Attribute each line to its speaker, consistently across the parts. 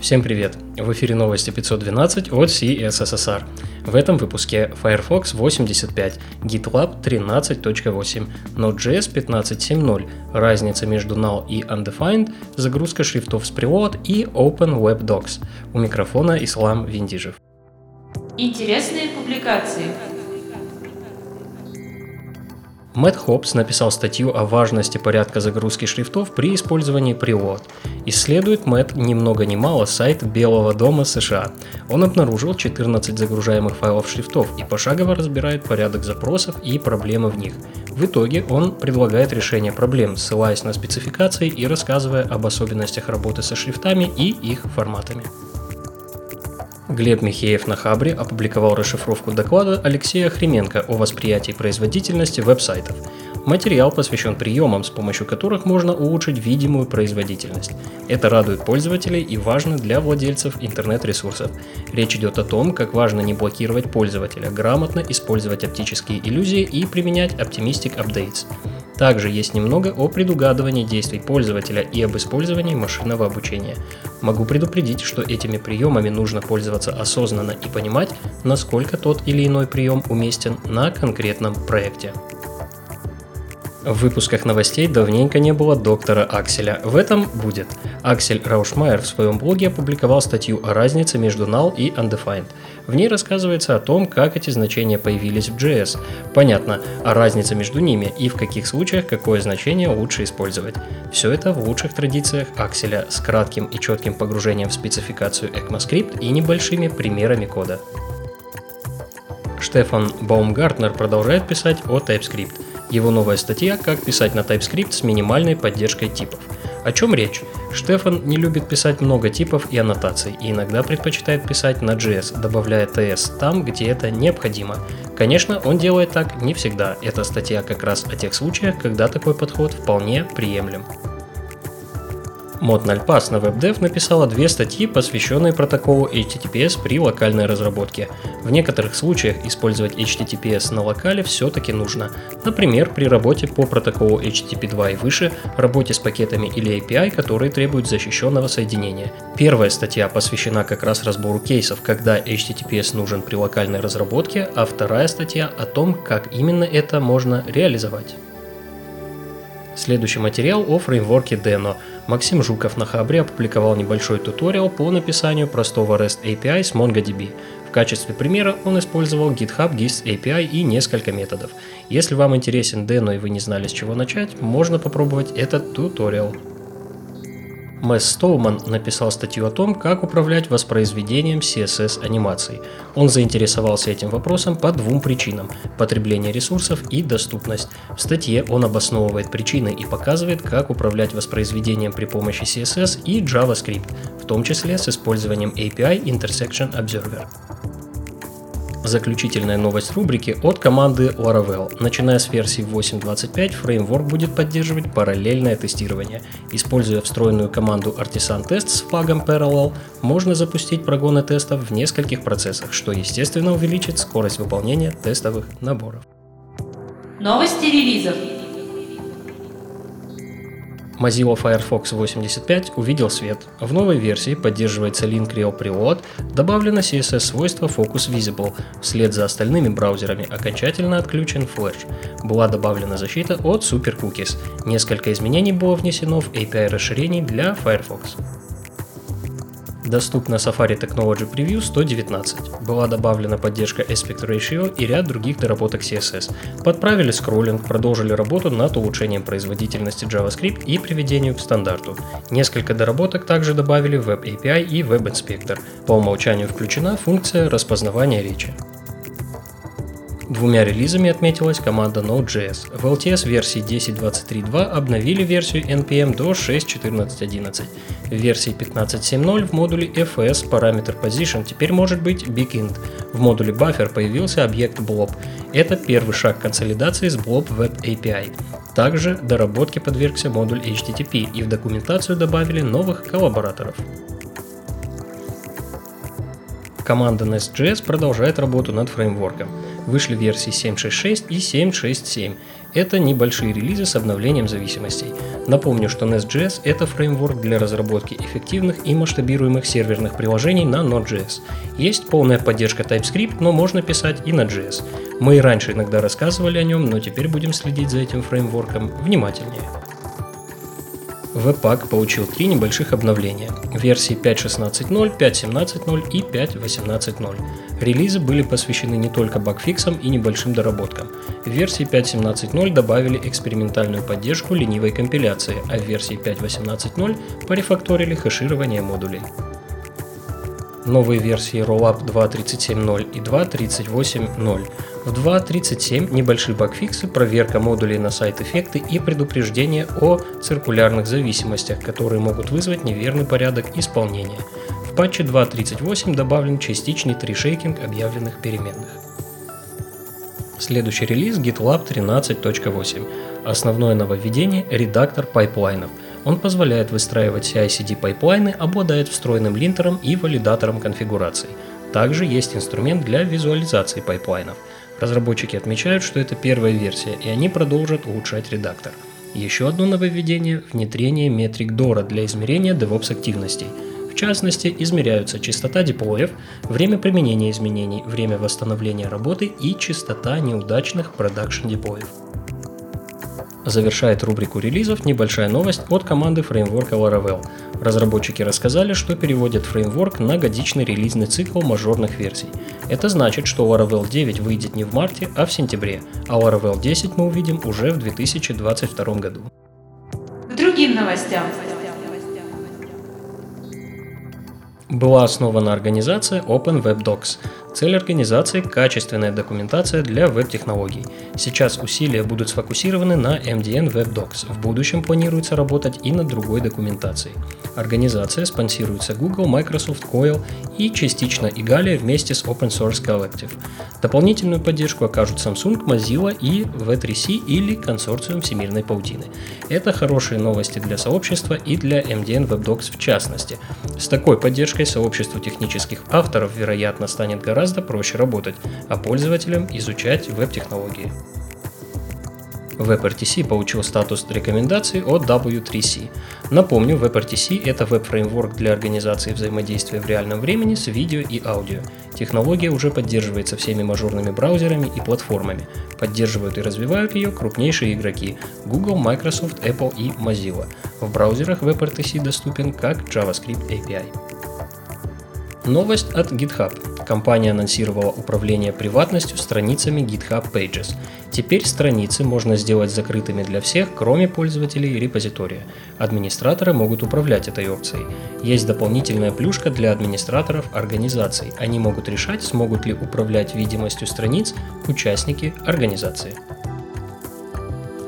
Speaker 1: Всем привет! В эфире новости 512 от CSSR. В этом выпуске Firefox 85, GitLab 13.8, Node.js 15.7.0, разница между null и undefined, загрузка шрифтов с preload и Open Web Docs. У микрофона Ислам Виндижев.
Speaker 2: Интересные публикации.
Speaker 1: Мэтт Хопс написал статью о важности порядка загрузки шрифтов при использовании preload. Исследует Мэтт ни много ни мало сайт Белого дома США. Он обнаружил 14 загружаемых файлов шрифтов и пошагово разбирает порядок запросов и проблемы в них. В итоге он предлагает решение проблем, ссылаясь на спецификации и рассказывая об особенностях работы со шрифтами и их форматами. Глеб Михеев на Хабре опубликовал расшифровку доклада Алексея Хременко о восприятии производительности веб-сайтов. Материал посвящен приемам, с помощью которых можно улучшить видимую производительность. Это радует пользователей и важно для владельцев интернет-ресурсов. Речь идет о том, как важно не блокировать пользователя, грамотно использовать оптические иллюзии и применять Optimistic Updates. Также есть немного о предугадывании действий пользователя и об использовании машинного обучения. Могу предупредить, что этими приемами нужно пользоваться осознанно и понимать, насколько тот или иной прием уместен на конкретном проекте. В выпусках новостей давненько не было доктора Акселя. В этом будет. Аксель Раушмайер в своем блоге опубликовал статью о разнице между null и undefined. В ней рассказывается о том, как эти значения появились в JS. Понятно, а разница между ними и в каких случаях какое значение лучше использовать. Все это в лучших традициях Акселя с кратким и четким погружением в спецификацию ECMAScript и небольшими примерами кода. Штефан Баумгартнер продолжает писать о TypeScript. Его новая статья «Как писать на TypeScript с минимальной поддержкой типов». О чем речь? Штефан не любит писать много типов и аннотаций, и иногда предпочитает писать на JS, добавляя TS там, где это необходимо. Конечно, он делает так не всегда. Эта статья как раз о тех случаях, когда такой подход вполне приемлем. Нальпас на WebDev написала две статьи, посвященные протоколу HTTPS при локальной разработке. В некоторых случаях использовать HTTPS на локале все-таки нужно. Например, при работе по протоколу HTTP 2 и выше, работе с пакетами или API, которые требуют защищенного соединения. Первая статья посвящена как раз разбору кейсов, когда HTTPS нужен при локальной разработке, а вторая статья о том, как именно это можно реализовать. Следующий материал о фреймворке Deno. Максим Жуков на Хабре опубликовал небольшой туториал по написанию простого REST API с MongoDB. В качестве примера он использовал GitHub GIST API и несколько методов. Если вам интересен Deno и вы не знали с чего начать, можно попробовать этот туториал. Мэс Стоуман написал статью о том, как управлять воспроизведением CSS анимаций. Он заинтересовался этим вопросом по двум причинам – потребление ресурсов и доступность. В статье он обосновывает причины и показывает, как управлять воспроизведением при помощи CSS и JavaScript, в том числе с использованием API Intersection Observer. Заключительная новость рубрики от команды Laravel. Начиная с версии 8.25, фреймворк будет поддерживать параллельное тестирование. Используя встроенную команду Artisan Test с флагом Parallel, можно запустить прогоны тестов в нескольких процессах, что естественно увеличит скорость выполнения тестовых наборов.
Speaker 2: Новости релизов.
Speaker 1: Mozilla Firefox 85 увидел свет. В новой версии поддерживается Link Rel Preload, добавлено CSS-свойство Focus Visible, вслед за остальными браузерами окончательно отключен Flash. Была добавлена защита от Super Cookies. Несколько изменений было внесено в API расширений для Firefox. Доступна Safari Technology Preview 119. Была добавлена поддержка Aspect Ratio и ряд других доработок CSS. Подправили скроллинг, продолжили работу над улучшением производительности JavaScript и приведению к стандарту. Несколько доработок также добавили Web API и Web Inspector. По умолчанию включена функция распознавания речи. Двумя релизами отметилась команда Node.js. В LTS версии 10.23.2 обновили версию NPM до 6.14.11. В версии 15.7.0 в модуле FS параметр Position теперь может быть BigInt. В модуле Buffer появился объект Blob. Это первый шаг консолидации с Blob Web API. Также доработке подвергся модуль HTTP и в документацию добавили новых коллабораторов. Команда Nest.js продолжает работу над фреймворком. Вышли версии 7.6.6 и 7.6.7. Это небольшие релизы с обновлением зависимостей. Напомню, что Nest.js – это фреймворк для разработки эффективных и масштабируемых серверных приложений на Node.js. Есть полная поддержка TypeScript, но можно писать и на JS. Мы и раньше иногда рассказывали о нем, но теперь будем следить за этим фреймворком внимательнее. Webpack получил три небольших обновления – версии 5.16.0, 5.17.0 и 5.18.0. Релизы были посвящены не только багфиксам и небольшим доработкам. В версии 5.17.0 добавили экспериментальную поддержку ленивой компиляции, а в версии 5.18.0 порефакторили хэширование модулей. Новые версии Rollup 2.37.0 и 2.38.0 в 2.37 небольшие багфиксы, проверка модулей на side-эффекты и предупреждение о циркулярных зависимостях, которые могут вызвать неверный порядок исполнения. В патче 2.38 добавлен частичный tree shaking объявленных переменных. Следующий релиз GitLab 13.8. Основное нововведение – редактор пайплайнов. Он позволяет выстраивать CI/CD пайплайны, обладает встроенным линтером и валидатором конфигураций. Также есть инструмент для визуализации пайплайнов – Разработчики отмечают, что это первая версия, и они продолжат улучшать редактор. Еще одно нововведение – внедрение метрик DORA для измерения DevOps активностей. В частности, измеряются частота деплоев, время применения изменений, время восстановления работы и частота неудачных production деплоев. Завершает рубрику релизов небольшая новость от команды фреймворка Laravel. Разработчики рассказали, что переводят фреймворк на годичный релизный цикл мажорных версий. Это значит, что Laravel 9 выйдет не в марте, а в сентябре, а Laravel 10 мы увидим уже в 2022 году.
Speaker 2: К другим новостям.
Speaker 1: Была основана организация Open Web Docs. Цель организации – качественная документация для веб-технологий. Сейчас усилия будут сфокусированы на MDN Web Docs. В будущем планируется работать и над другой документацией. Организация спонсируется Google, Microsoft, Coil и частично Igalia вместе с Open Source Collective. Дополнительную поддержку окажут Samsung, Mozilla и V3C или консорциум Всемирной паутины. Это хорошие новости для сообщества и для MDN Web Docs в частности. С такой поддержкой сообществу технических авторов, вероятно, станет гораздо проще работать, а пользователям изучать веб-технологии. WebRTC получил статус рекомендаций от W3C. Напомню, WebRTC – это веб-фреймворк для организации взаимодействия в реальном времени с видео и аудио. Технология уже поддерживается всеми мажорными браузерами и платформами. Поддерживают и развивают ее крупнейшие игроки – Google, Microsoft, Apple и Mozilla. В браузерах WebRTC доступен как JavaScript API. Новость от GitHub. Компания анонсировала управление приватностью страницами GitHub Pages. Теперь страницы можно сделать закрытыми для всех, кроме пользователей репозитория. Администраторы могут управлять этой опцией. Есть дополнительная плюшка для администраторов организаций. Они могут решать, смогут ли управлять видимостью страниц участники организации.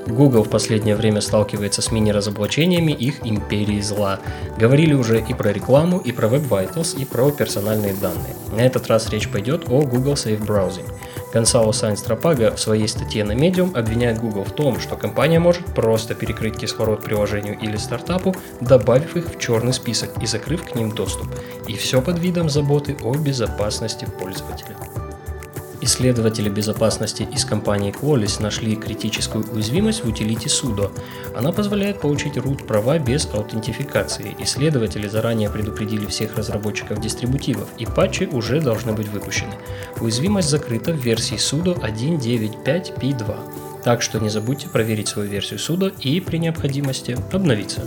Speaker 1: Google в последнее время сталкивается с мини-разоблачениями их империи зла. Говорили уже и про рекламу, и про Web Vitals, и про персональные данные. На этот раз речь пойдет о Google Safe Browsing. Гонсало Сайнс Тропага в своей статье на Medium обвиняет Google в том, что компания может просто перекрыть кислород приложению или стартапу, добавив их в черный список и закрыв к ним доступ. И все под видом заботы о безопасности пользователя. Исследователи безопасности из компании Qualys нашли критическую уязвимость в утилите sudo. Она позволяет получить root права без аутентификации. Исследователи заранее предупредили всех разработчиков дистрибутивов, и патчи уже должны быть выпущены. Уязвимость закрыта в версии sudo 1.9.5p2. Так что не забудьте проверить свою версию sudo и при необходимости обновиться.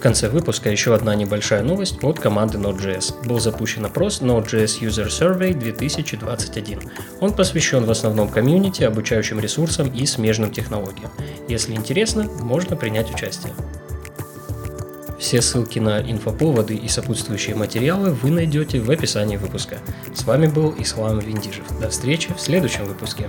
Speaker 1: В конце выпуска еще одна небольшая новость от команды Node.js. Был запущен опрос Node.js User Survey 2021. Он посвящен в основном комьюнити, обучающим ресурсам и смежным технологиям. Если интересно, можно принять участие. Все ссылки на инфоповоды и сопутствующие материалы вы найдете в описании выпуска. С вами был Ислам Виндижев. До встречи в следующем выпуске.